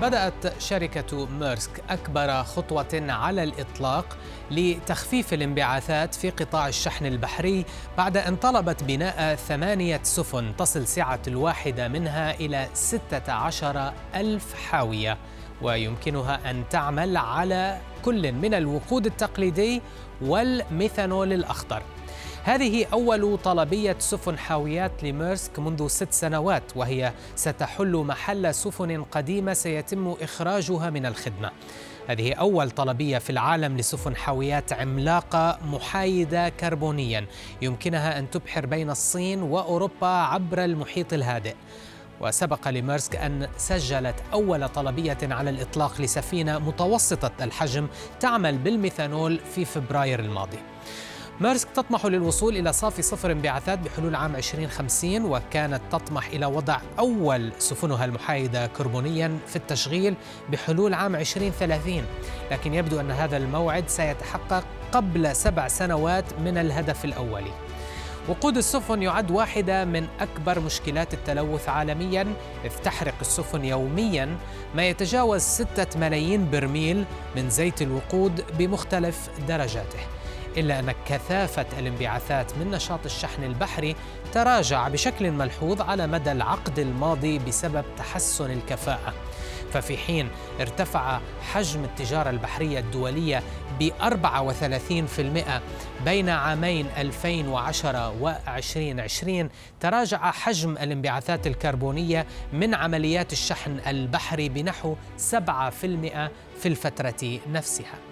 بدأت شركة ميرسك أكبر خطوة على الإطلاق لتخفيف الانبعاثات في قطاع الشحن البحري بعد أن طلبت بناء ثمانية سفن تصل سعة الواحدة منها إلى 16 ألف حاوية ويمكنها أن تعمل على كل من الوقود التقليدي والميثانول الأخضر. هذه أول طلبية سفن حاويات لميرسك منذ ست سنوات وهي ستحل محل سفن قديمة سيتم إخراجها من الخدمة. هذه أول طلبية في العالم لسفن حاويات عملاقة محايدة كربونيا. يمكنها أن تبحر بين الصين وأوروبا عبر المحيط الهادئ. وسبق لميرسك أن سجلت أول طلبية على الإطلاق لسفينة متوسطة الحجم تعمل بالميثانول في فبراير الماضي. مارسك تطمح للوصول إلى صافي صفر انبعاثات بحلول عام 2050 وكانت تطمح إلى وضع أول سفنها المحايدة كربونيا في التشغيل بحلول عام 2030 لكن يبدو أن هذا الموعد سيتحقق قبل سبع سنوات من الهدف الأولي وقود السفن يعد واحدة من أكبر مشكلات التلوث عالميا. إذ تحرق السفن يوميا ما يتجاوز ستة ملايين برميل من زيت الوقود بمختلف درجاته. إلا أن كثافة الانبعاثات من نشاط الشحن البحري تراجع بشكل ملحوظ على مدى العقد الماضي بسبب تحسن الكفاءة. ففي حين ارتفع حجم التجارة البحرية الدولية ب 34% بين عامين 2010 و 2020 تراجع حجم الانبعاثات الكربونية من عمليات الشحن البحري بنحو 7% في الفترة نفسها.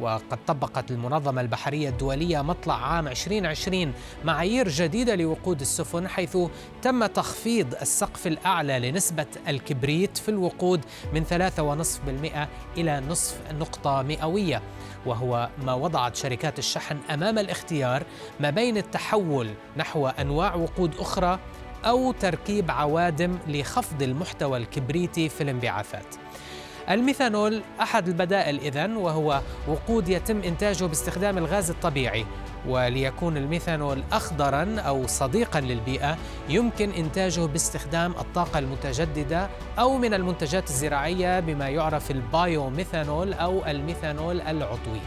وقد طبقت المنظمة البحرية الدولية مطلع عام 2020 معايير جديدة لوقود السفن حيث تم تخفيض السقف الأعلى لنسبة الكبريت في الوقود من 3.5% إلى نصف نقطة مئوية. وهو ما وضعت شركات الشحن أمام الاختيار ما بين التحول نحو أنواع وقود أخرى أو تركيب عوادم لخفض المحتوى الكبريتي في الانبعاثات. الميثانول أحد البدائل إذن وهو وقود يتم إنتاجه باستخدام الغاز الطبيعي. وليكون الميثانول أخضرا أو صديقا للبيئة يمكن إنتاجه باستخدام الطاقة المتجددة أو من المنتجات الزراعية بما يعرف البايوميثانول أو الميثانول العضوي.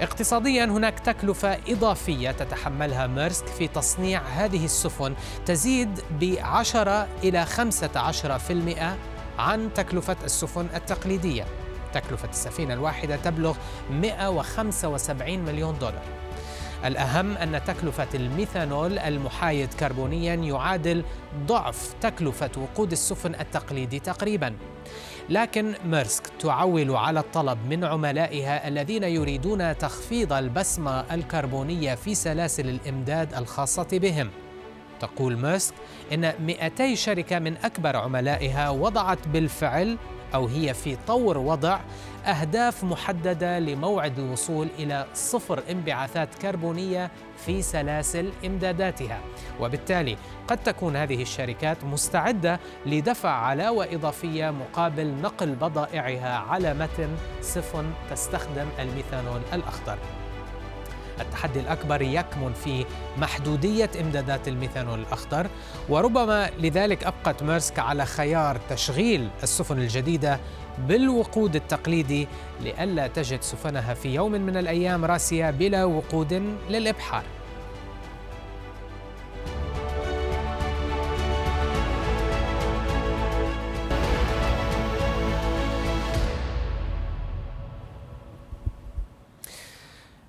اقتصاديا هناك تكلفة إضافية تتحملها ميرسك في تصنيع هذه السفن تزيد ب 10 إلى 15% عن تكلفة السفن التقليدية. تكلفة السفينة الواحدة تبلغ 175 مليون دولار. الأهم أن تكلفة الميثانول المحايد كربونيا يعادل ضعف تكلفة وقود السفن التقليدي تقريبا. لكن ميرسك تعول على الطلب من عملائها الذين يريدون تخفيض البسمة الكربونية في سلاسل الإمداد الخاصة بهم. تقول ميرسك إن 200 شركة من أكبر عملائها وضعت بالفعل أو هي في طور وضع أهداف محددة لموعد الوصول إلى صفر انبعاثات كربونية في سلاسل إمداداتها. وبالتالي قد تكون هذه الشركات مستعدة لدفع علاوة إضافية مقابل نقل بضائعها على متن سفن تستخدم الميثانول الأخضر. التحدي الأكبر يكمن في محدودية إمدادات الميثانول الأخضر وربما لذلك أبقت ميرسك على خيار تشغيل السفن الجديدة بالوقود التقليدي لئلا تجد سفنها في يوم من الأيام راسية بلا وقود للإبحار.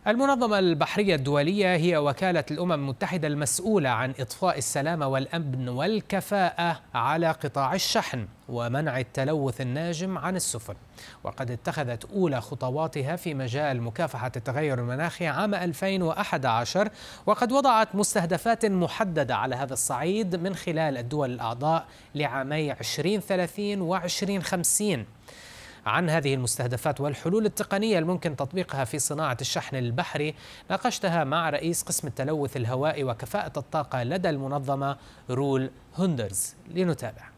المنظمة البحرية الدولية هي وكالة الأمم المتحدة المسؤولة عن إطفاء السلامة والأمن والكفاءة على قطاع الشحن ومنع التلوث الناجم عن السفن. وقد اتخذت أولى خطواتها في مجال مكافحة التغير المناخي عام 2011 وقد وضعت مستهدفات محددة على هذا الصعيد من خلال الدول الأعضاء لعامي 2030 و 2050 عن هذه المستهدفات والحلول التقنية الممكن تطبيقها في صناعة الشحن البحري. ناقشتها مع رئيس قسم التلوث الهوائي وكفاءة الطاقة لدى المنظمة رول هوندرز. لنتابع.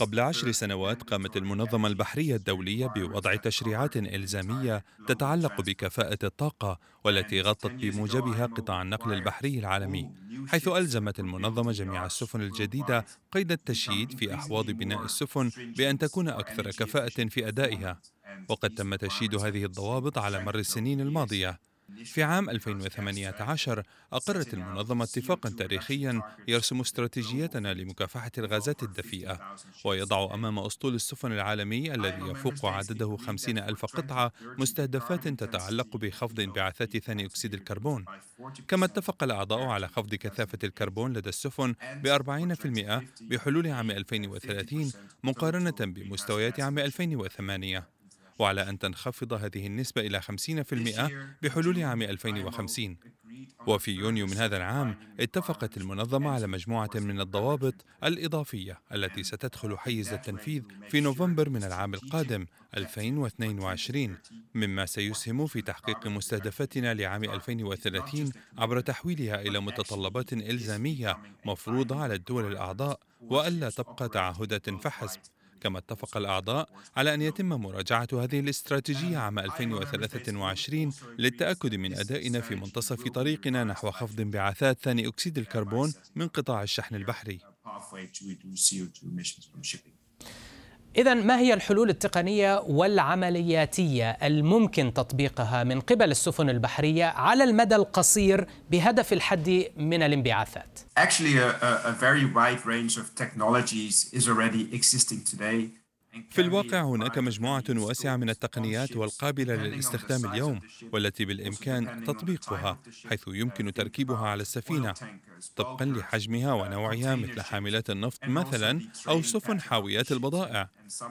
قبل عشر سنوات قامت المنظمة البحرية الدولية بوضع تشريعات إلزامية تتعلق بكفاءة الطاقة والتي غطت بموجبها قطاع النقل البحري العالمي حيث ألزمت المنظمة جميع السفن الجديدة قيد التشييد في أحواض بناء السفن بأن تكون أكثر كفاءة في أدائها وقد تم تشييد هذه الضوابط على مر السنين الماضية. في عام 2018 أقرت المنظمة اتفاقا تاريخيا يرسم استراتيجيتنا لمكافحة الغازات الدفيئة ويضع أمام أسطول السفن العالمي الذي يفوق عدده خمسين ألف قطعة مستهدفات تتعلق بخفض انبعاثات ثاني أكسيد الكربون. كما اتفق الأعضاء على خفض كثافة الكربون لدى السفن في المئة بحلول عام 2030 مقارنة بمستويات عام 2008 وعلى أن تنخفض هذه النسبة إلى 50% بحلول عام 2050 وفي يونيو من هذا العام اتفقت المنظمة على مجموعة من الضوابط الإضافية التي ستدخل حيز التنفيذ في نوفمبر من العام القادم 2022 مما سيسهم في تحقيق مستهدفاتنا لعام 2030 عبر تحويلها إلى متطلبات إلزامية مفروضة على الدول الأعضاء وألا تبقى تعهدات فحسب. كما اتفق الأعضاء على أن يتم مراجعة هذه الاستراتيجية عام 2023 للتأكد من أدائنا في منتصف طريقنا نحو خفض انبعاثات ثاني أكسيد الكربون من قطاع الشحن البحري. إذا ما هي الحلول التقنية والعملياتية الممكن تطبيقها من قبل السفن البحرية على المدى القصير بهدف الحد من الانبعاثات؟ في الواقع هناك مجموعة واسعة من التقنيات والقابلة للاستخدام اليوم والتي بالإمكان تطبيقها حيث يمكن تركيبها على السفينة طبقا لحجمها ونوعها مثل حاملات النفط مثلا أو سفن حاويات البضائع.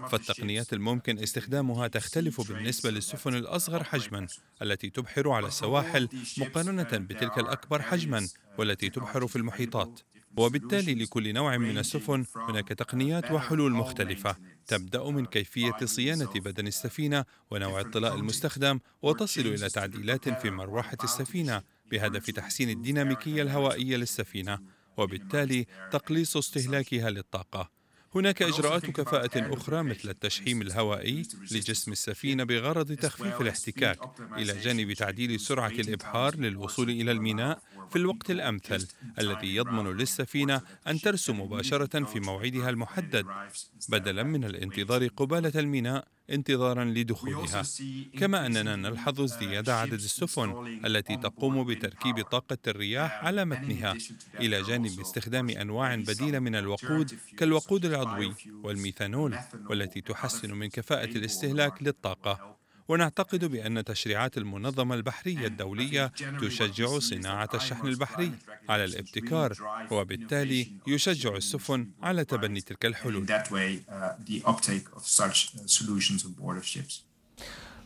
فالتقنيات الممكن استخدامها تختلف بالنسبة للسفن الأصغر حجما التي تبحر على السواحل مقارنة بتلك الأكبر حجما والتي تبحر في المحيطات. وبالتالي لكل نوع من السفن هناك تقنيات وحلول مختلفة. تبدأ من كيفية صيانة بدن السفينة ونوع الطلاء المستخدم وتصل إلى تعديلات في مروحة السفينة بهدف تحسين الديناميكية الهوائية للسفينة وبالتالي تقليص استهلاكها للطاقة. هناك إجراءات كفاءة أخرى مثل التشحيم الهوائي لجسم السفينة بغرض تخفيف الاحتكاك إلى جانب تعديل سرعة الإبحار للوصول إلى الميناء في الوقت الأمثل الذي يضمن للسفينة أن ترسو مباشرة في موعدها المحدد بدلا من الانتظار قبالة الميناء انتظارا لدخولها. كما أننا نلحظ ازدياد عدد السفن التي تقوم بتركيب طاقة الرياح على متنها. إلى جانب استخدام أنواع بديلة من الوقود كالوقود العضوي والميثانول والتي تحسن من كفاءة الاستهلاك للطاقة. ونعتقد بأن تشريعات المنظمة البحرية الدولية تشجع صناعة الشحن البحري على الابتكار وبالتالي يشجع السفن على تبني تلك الحلول.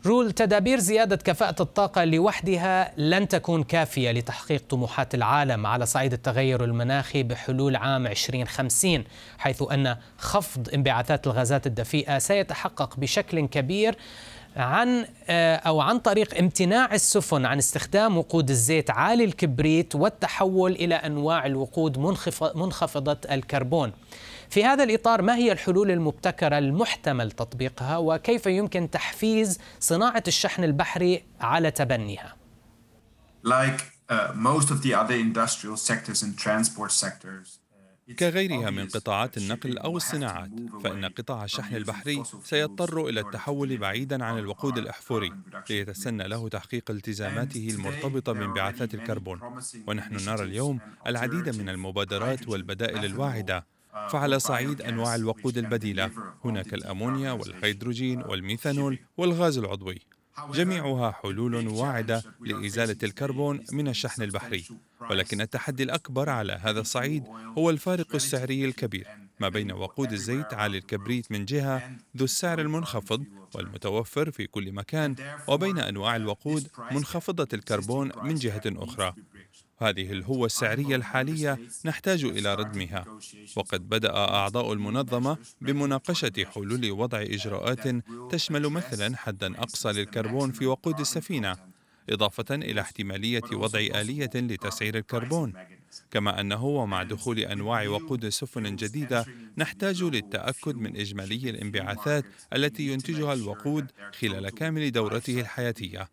رول تدابير زيادة كفاءة الطاقة لوحدها لن تكون كافية لتحقيق طموحات العالم على صعيد التغير المناخي بحلول عام 2050 حيث أن خفض انبعاثات الغازات الدفيئة سيتحقق بشكل كبير عن آه، أو عن طريق امتناع السفن عن استخدام وقود الزيت عالي الكبريت والتحول إلى أنواع الوقود منخفضة الكربون. في هذا الإطار ما هي الحلول المبتكرة المحتمل تطبيقها وكيف يمكن تحفيز صناعة الشحن البحري على تبنيها؟ Like uh, most of the other industrial sectors and transport sectors, كغيرها من قطاعات النقل أو الصناعات فإن قطاع الشحن البحري سيضطر إلى التحول بعيدا عن الوقود الأحفوري ليتسنى له تحقيق التزاماته المرتبطة بانبعاثات الكربون. ونحن نرى اليوم العديد من المبادرات والبدائل الواعدة فعلى صعيد أنواع الوقود البديلة. هناك الأمونيا والهيدروجين والميثانول والغاز العضوي. جميعها حلول واعدة لإزالة الكربون من الشحن البحري. ولكن التحدي الأكبر على هذا الصعيد هو الفارق السعري الكبير ما بين وقود الزيت عالي الكبريت من جهة ذو السعر المنخفض والمتوفر في كل مكان وبين أنواع الوقود منخفضة الكربون من جهة أخرى. هذه الهوة السعرية الحالية نحتاج إلى ردمها. وقد بدأ أعضاء المنظمة بمناقشة حلول وضع إجراءات تشمل مثلا حدا أقصى للكربون في وقود السفينة إضافة إلى احتمالية وضع آلية لتسعير الكربون. كما أنه ومع دخول أنواع وقود سفن جديدة نحتاج للتأكد من إجمالي الانبعاثات التي ينتجها الوقود خلال كامل دورته الحياتية.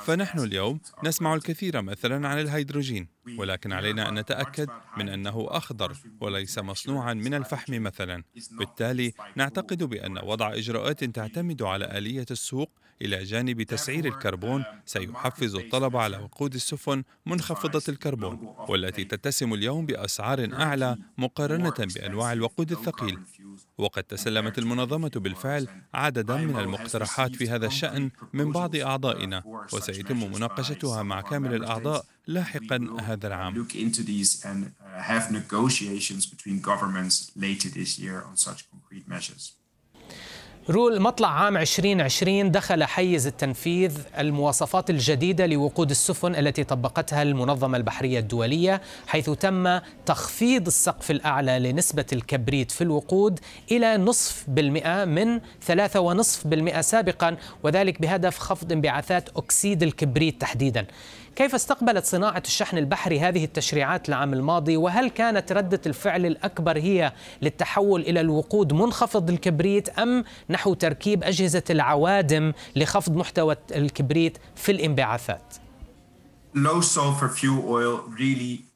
فنحن اليوم نسمع الكثير مثلا عن الهيدروجين. ولكن علينا أن نتأكد من أنه أخضر وليس مصنوعا من الفحم مثلا. بالتالي نعتقد بأن وضع إجراءات تعتمد على آلية السوق إلى جانب تسعير الكربون. سيحفز الطلب على وقود السفن منخفضة الكربون والتي تتسم اليوم بأسعار أعلى مقارنة بأنواع الوقود الثقيل. وقد تسلمت المنظمة بالفعل عددا من المقترحات في هذا الشأن من بعض أعضائنا. وسيتم مناقشتها مع كامل الأعضاء لاحقا هذا العام have negotiations between governments later this year on such concrete measures. رول مطلع عام 2020 دخل حيز التنفيذ المواصفات الجديدة لوقود السفن التي طبقتها المنظمة البحرية الدولية حيث تم تخفيض السقف الأعلى لنسبة الكبريت في الوقود إلى نصف بالمئة من ثلاثة ونصف بالمئة سابقا وذلك بهدف خفض انبعاثات أكسيد الكبريت تحديدا كيف استقبلت صناعة الشحن البحري هذه التشريعات العام الماضي وهل كانت ردة الفعل الأكبر هي للتحول إلى الوقود منخفض الكبريت أم نحو تركيب أجهزة العوادم لخفض محتوى الكبريت في الانبعاثات؟ Low sulfur fuel oil really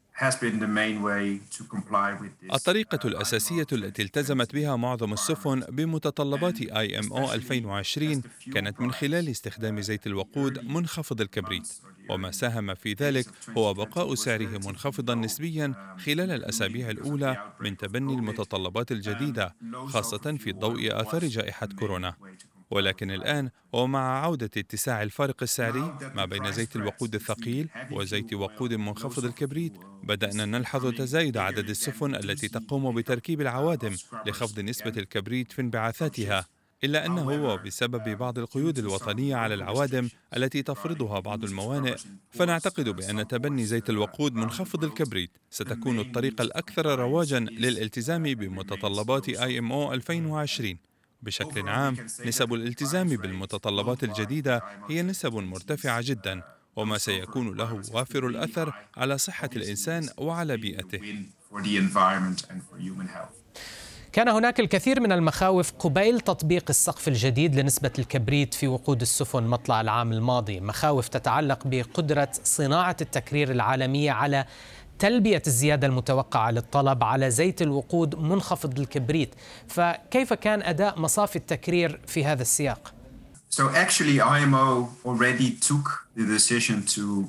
الطريقة الأساسية التي التزمت بها معظم السفن بمتطلبات IMO 2020 كانت من خلال استخدام زيت الوقود منخفض الكبريت. وما ساهم في ذلك هو بقاء سعره منخفضا نسبيا خلال الأسابيع الأولى من تبني المتطلبات الجديدة خاصة في ضوء آثار جائحة كورونا. ولكن الآن ومع عودة اتساع الفارق السعري ما بين زيت الوقود الثقيل وزيت وقود منخفض الكبريت. بدأنا نلحظ تزايد عدد السفن التي تقوم بتركيب العوادم لخفض نسبة الكبريت في انبعاثاتها إلا أنه وبسبب بعض القيود الوطنية على العوادم التي تفرضها بعض الموانئ. فنعتقد بأن تبني زيت الوقود منخفض الكبريت ستكون الطريقة الأكثر رواجا للالتزام بمتطلبات IMO 2020 بشكل عام نسب الالتزام بالمتطلبات الجديدة هي نسب مرتفعة جدا وما سيكون له وافر الأثر على صحة الإنسان وعلى بيئته. كان هناك الكثير من المخاوف قبيل تطبيق السقف الجديد لنسبة الكبريت في وقود السفن مطلع العام الماضي مخاوف تتعلق بقدرة صناعة التكرير العالمية على تلبية الزيادة المتوقعة للطلب على زيت الوقود منخفض الكبريت. فكيف كان أداء مصافي التكرير في هذا السياق؟ So actually IMO already took the decision to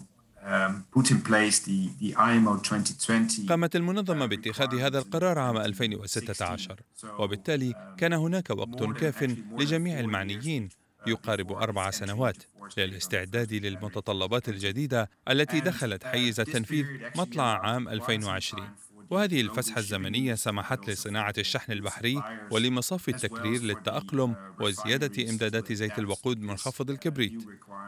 قامت المنظمة باتخاذ هذا القرار عام 2016 وبالتالي كان هناك وقت كاف لجميع المعنيين. يقارب أربع سنوات للاستعداد للمتطلبات الجديدة التي دخلت حيز التنفيذ مطلع عام 2020 وهذه الفسحة الزمنية سمحت لصناعة الشحن البحري ولمصافي التكرير للتأقلم وزيادة إمدادات زيت الوقود منخفض الكبريت.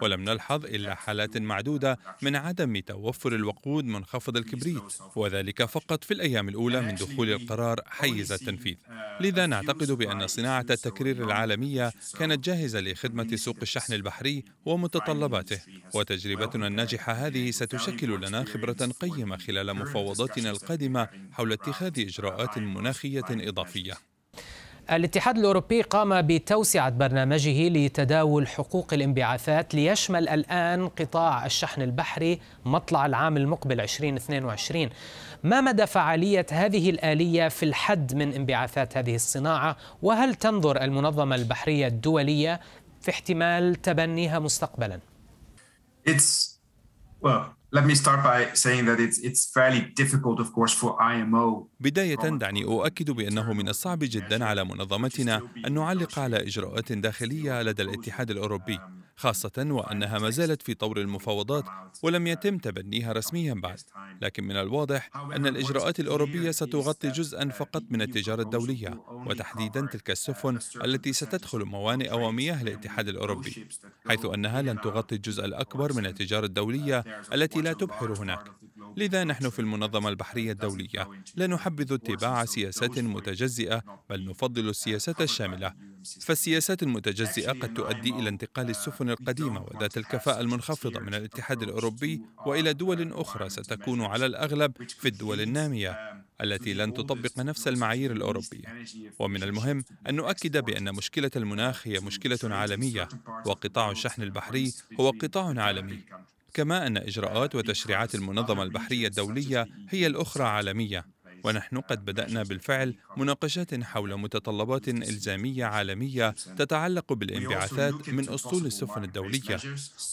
ولم نلحظ إلا حالات معدودة من عدم توفر الوقود منخفض الكبريت وذلك فقط في الأيام الأولى من دخول القرار حيز التنفيذ. لذا نعتقد بأن صناعة التكرير العالمية كانت جاهزة لخدمة سوق الشحن البحري ومتطلباته وتجربتنا الناجحة هذه ستشكل لنا خبرة قيمة خلال مفاوضاتنا القادمة حول اتخاذ إجراءات مناخية إضافية. الاتحاد الأوروبي قام بتوسعة برنامجه لتداول حقوق الانبعاثات ليشمل الآن قطاع الشحن البحري مطلع العام المقبل 2022 ما مدى فعالية هذه الآلية في الحد من انبعاثات هذه الصناعة؟ وهل تنظر المنظمة البحرية الدولية في احتمال تبنيها مستقبلا؟ It's, well, let me start by saying that it's it's fairly difficult of course for IMO بداية دعني أؤكد بأنه من الصعب جدا على منظمتنا أن نعلق على إجراءات داخلية لدى الاتحاد الأوروبي. خاصة وأنها ما زالت في طور المفاوضات ولم يتم تبنيها رسميا بعد. لكن من الواضح أن الإجراءات الأوروبية ستغطي جزءا فقط من التجارة الدولية وتحديدا تلك السفن التي ستدخل موانئ ومياه الاتحاد الأوروبي حيث أنها لن تغطي الجزء الأكبر من التجارة الدولية التي لا تبحر هناك. لذا نحن في المنظمة البحرية الدولية لا نحبذ اتباع سياسات متجزئة بل نفضل السياسات الشاملة. فالسياسات المتجزئة قد تؤدي إلى انتقال السفن القديمة وذات الكفاءة المنخفضة من الاتحاد الأوروبي وإلى دول أخرى ستكون على الأغلب في الدول النامية التي لن تطبق نفس المعايير الأوروبية. ومن المهم أن نؤكد بأن مشكلة المناخ هي مشكلة عالمية وقطاع الشحن البحري هو قطاع عالمي. كما أن إجراءات وتشريعات المنظمة البحرية الدولية هي الأخرى عالمية. ونحن قد بدأنا بالفعل مناقشات حول متطلبات إلزامية عالمية تتعلق بالانبعاثات من أسطول السفن الدولية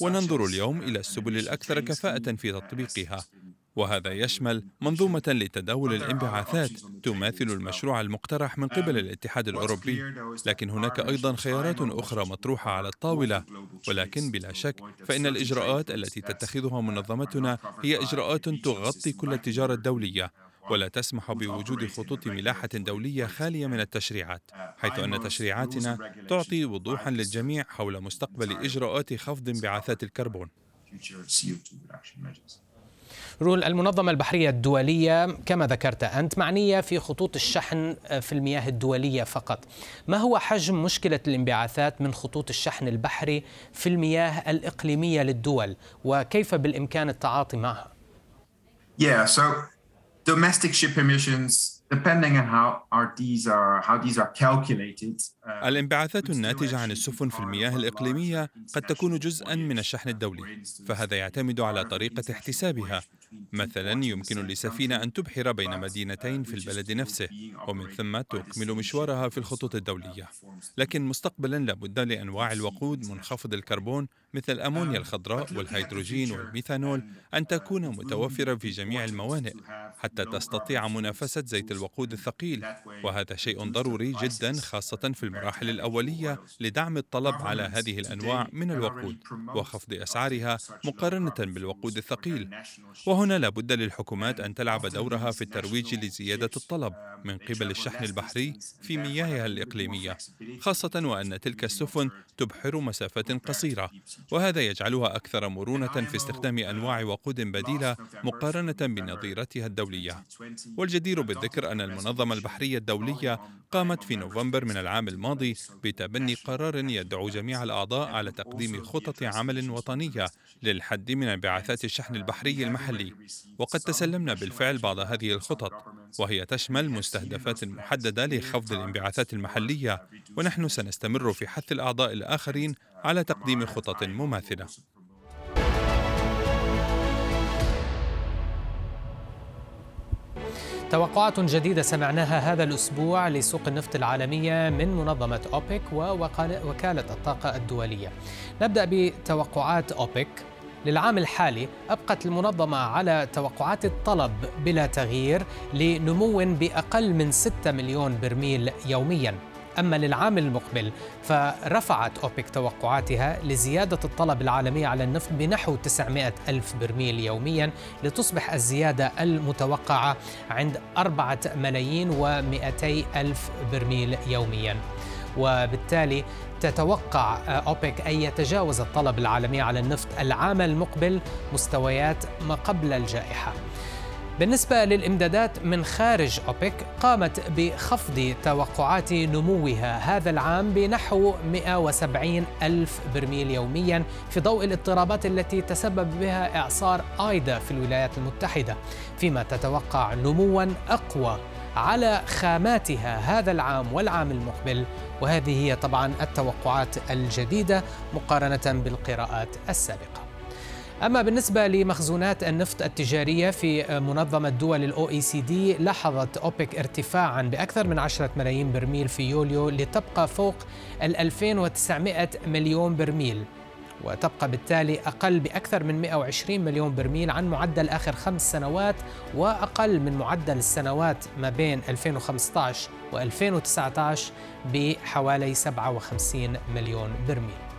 وننظر اليوم إلى السبل الأكثر كفاءة في تطبيقها. وهذا يشمل منظومة لتداول الانبعاثات تماثل المشروع المقترح من قبل الاتحاد الأوروبي لكن هناك أيضا خيارات أخرى مطروحة على الطاولة. ولكن بلا شك فإن الإجراءات التي تتخذها منظمتنا هي إجراءات تغطي كل التجارة الدولية. ولا تسمح بوجود خطوط ملاحة دولية خالية من التشريعات، حيث أن تشريعاتنا تعطي وضوحا للجميع حول مستقبل إجراءات خفض انبعاثات الكربون. رول المنظمة البحرية الدولية كما ذكرت أنت معنية في خطوط الشحن في المياه الدولية فقط ما هو حجم مشكلة الانبعاثات من خطوط الشحن البحري في المياه الإقليمية للدول وكيف بالإمكان التعاطي معها؟ Yeah, so domestic ship emissions depending on how are these are how these are calculated الانبعاثات الناتجة عن السفن في المياه الإقليمية قد تكون جزءا من الشحن الدولي فهذا يعتمد على طريقة احتسابها. مثلا يمكن لسفينة أن تبحر بين مدينتين في البلد نفسه ومن ثم تكمل مشوارها في الخطوط الدولية. لكن مستقبلا لابد لأنواع الوقود منخفض الكربون مثل الأمونيا الخضراء والهيدروجين والميثانول أن تكون متوفرة في جميع الموانئ حتى تستطيع منافسة زيت الوقود الثقيل. وهذا شيء ضروري جدا خاصة في المراحل الأولية لدعم الطلب على هذه الأنواع من الوقود وخفض أسعارها مقارنة بالوقود الثقيل. وهنا لابد للحكومات أن تلعب دورها في الترويج لزيادة الطلب من قبل الشحن البحري في مياهها الإقليمية. خاصة وأن تلك السفن تبحر مسافات قصيرة. وهذا يجعلها أكثر مرونة في استخدام أنواع وقود بديلة مقارنة بنظيرتها الدولية. والجدير بالذكر أن المنظمة البحرية الدولية قامت في نوفمبر من العام الماضي بتبني قرار يدعو جميع الأعضاء على تقديم خطط عمل وطنية للحد من انبعاثات الشحن البحري المحلي. وقد تسلمنا بالفعل بعض هذه الخطط وهي تشمل مستهدفات محددة لخفض الانبعاثات المحلية. ونحن سنستمر في حث الأعضاء الآخرين على تقديم خطط مماثلة. توقعات جديدة سمعناها هذا الأسبوع لسوق النفط العالمية من منظمة أوبك ووكالة الطاقة الدولية. نبدأ بتوقعات أوبك. للعام الحالي أبقت المنظمة على توقعات الطلب بلا تغيير لنمو بأقل من 6 مليون برميل يومياً. أما للعام المقبل فرفعت أوبك توقعاتها لزيادة الطلب العالمي على النفط بنحو 900 ألف برميل يوميا لتصبح الزيادة المتوقعة عند 4 ملايين و200 ألف برميل يوميا. وبالتالي تتوقع أوبك أن يتجاوز الطلب العالمي على النفط العام المقبل مستويات ما قبل الجائحة. بالنسبة للإمدادات من خارج أوبك قامت بخفض توقعات نموها هذا العام بنحو 170 ألف برميل يوميا في ضوء الاضطرابات التي تسبب بها إعصار آيدا في الولايات المتحدة. فيما تتوقع نموا أقوى على خاماتها هذا العام والعام المقبل. وهذه هي طبعا التوقعات الجديدة مقارنة بالقراءات السابقة. أما بالنسبة لمخزونات النفط التجارية في منظمة دول الأو إي سي دي لاحظت أوبك ارتفاعا بأكثر من 10 ملايين برميل في يوليو لتبقى فوق ال 2900 مليون برميل وتبقى بالتالي أقل بأكثر من 120 مليون برميل عن معدل آخر خمس سنوات وأقل من معدل السنوات ما بين 2015 و2019 بحوالي 57 مليون برميل.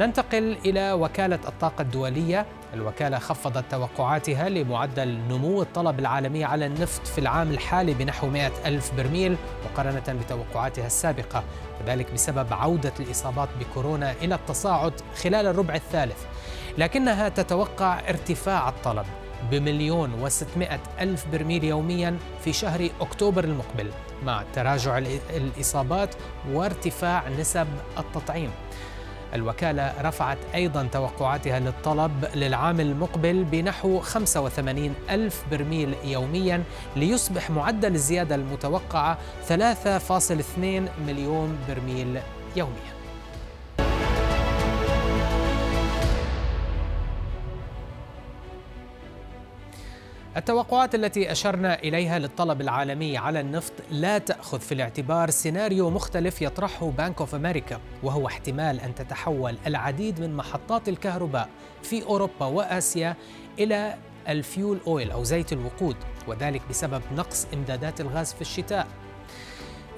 ننتقل إلى وكالة الطاقة الدولية. الوكالة خفضت توقعاتها لمعدل نمو الطلب العالمي على النفط في العام الحالي بنحو 100 ألف برميل مقارنة بتوقعاتها السابقة وذلك بسبب عودة الإصابات بكورونا إلى التصاعد خلال الربع الثالث. لكنها تتوقع ارتفاع الطلب بمليون وستمائة ألف برميل يوميا في شهر أكتوبر المقبل مع تراجع الإصابات وارتفاع نسب التطعيم. الوكالة رفعت أيضا توقعاتها للطلب للعام المقبل بنحو 85 ألف برميل يوميا ليصبح معدل الزيادة المتوقعة 3.2 مليون برميل يوميا. التوقعات التي أشرنا إليها للطلب العالمي على النفط لا تأخذ في الاعتبار سيناريو مختلف يطرحه Bank of America وهو احتمال أن تتحول العديد من محطات الكهرباء في أوروبا وآسيا إلى الفيول أويل أو زيت الوقود وذلك بسبب نقص إمدادات الغاز في الشتاء.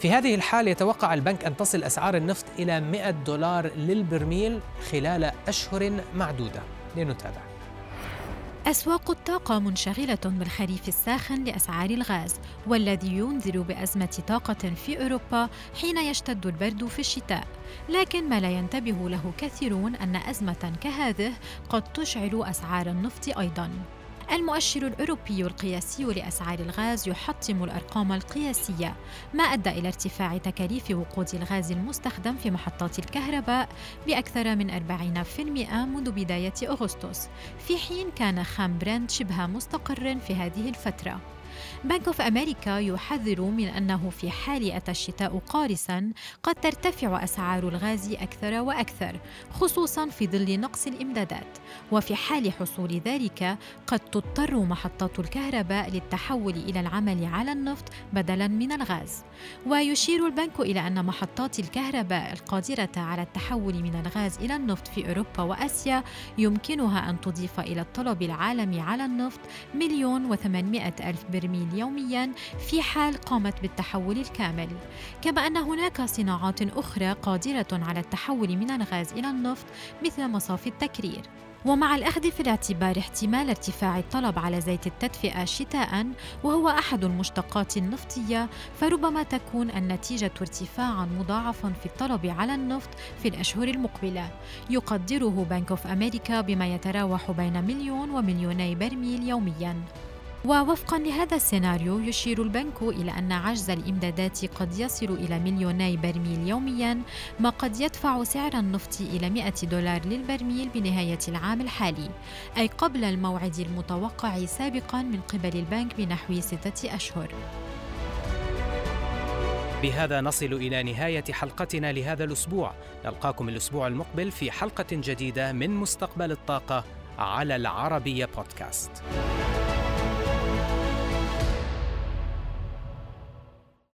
في هذه الحال يتوقع البنك أن تصل أسعار النفط إلى 100 دولار للبرميل خلال أشهر معدودة. لنتابع. أسواق الطاقة منشغلة بالخريف الساخن لأسعار الغاز والذي ينذر بأزمة طاقة في أوروبا حين يشتد البرد في الشتاء. لكن ما لا ينتبه له كثيرون أن أزمة كهذه قد تشعل أسعار النفط أيضاً. المؤشر الأوروبي القياسي لأسعار الغاز يحطم الأرقام القياسية ما أدى إلى ارتفاع تكاليف وقود الغاز المستخدم في محطات الكهرباء بأكثر من 40% منذ بداية أغسطس في حين كان خام برنت شبه مستقر في هذه الفترة. بنك أوف أمريكا يحذر من أنه في حال أتى الشتاء قارسا قد ترتفع أسعار الغاز أكثر وأكثر خصوصا في ظل نقص الإمدادات. وفي حال حصول ذلك قد تضطر محطات الكهرباء للتحول إلى العمل على النفط بدلا من الغاز. ويشير البنك إلى أن محطات الكهرباء القادرة على التحول من الغاز إلى النفط في أوروبا وآسيا يمكنها أن تضيف إلى الطلب العالمي على النفط مليون وثمانمائة ألف برميل يوميا في حال قامت بالتحول الكامل. كما أن هناك صناعات أخرى قادرة على التحول من الغاز إلى النفط مثل مصافي التكرير. ومع الأخذ في الاعتبار احتمال ارتفاع الطلب على زيت التدفئة شتاء وهو أحد المشتقات النفطية فربما تكون النتيجة ارتفاعا مضاعفا في الطلب على النفط في الأشهر المقبلة. يقدره بنك اوف أمريكا بما يتراوح بين مليون ومليوني برميل يوميا. ووفقا لهذا السيناريو يشير البنك إلى أن عجز الإمدادات قد يصل إلى مليوني برميل يوميا ما قد يدفع سعر النفط إلى 100 دولار للبرميل بنهاية العام الحالي. أي قبل الموعد المتوقع سابقا من قبل البنك بنحو ستة أشهر. بهذا نصل إلى نهاية حلقتنا لهذا الأسبوع. نلقاكم الأسبوع المقبل في حلقة جديدة من مستقبل الطاقة على العربية بودكاست.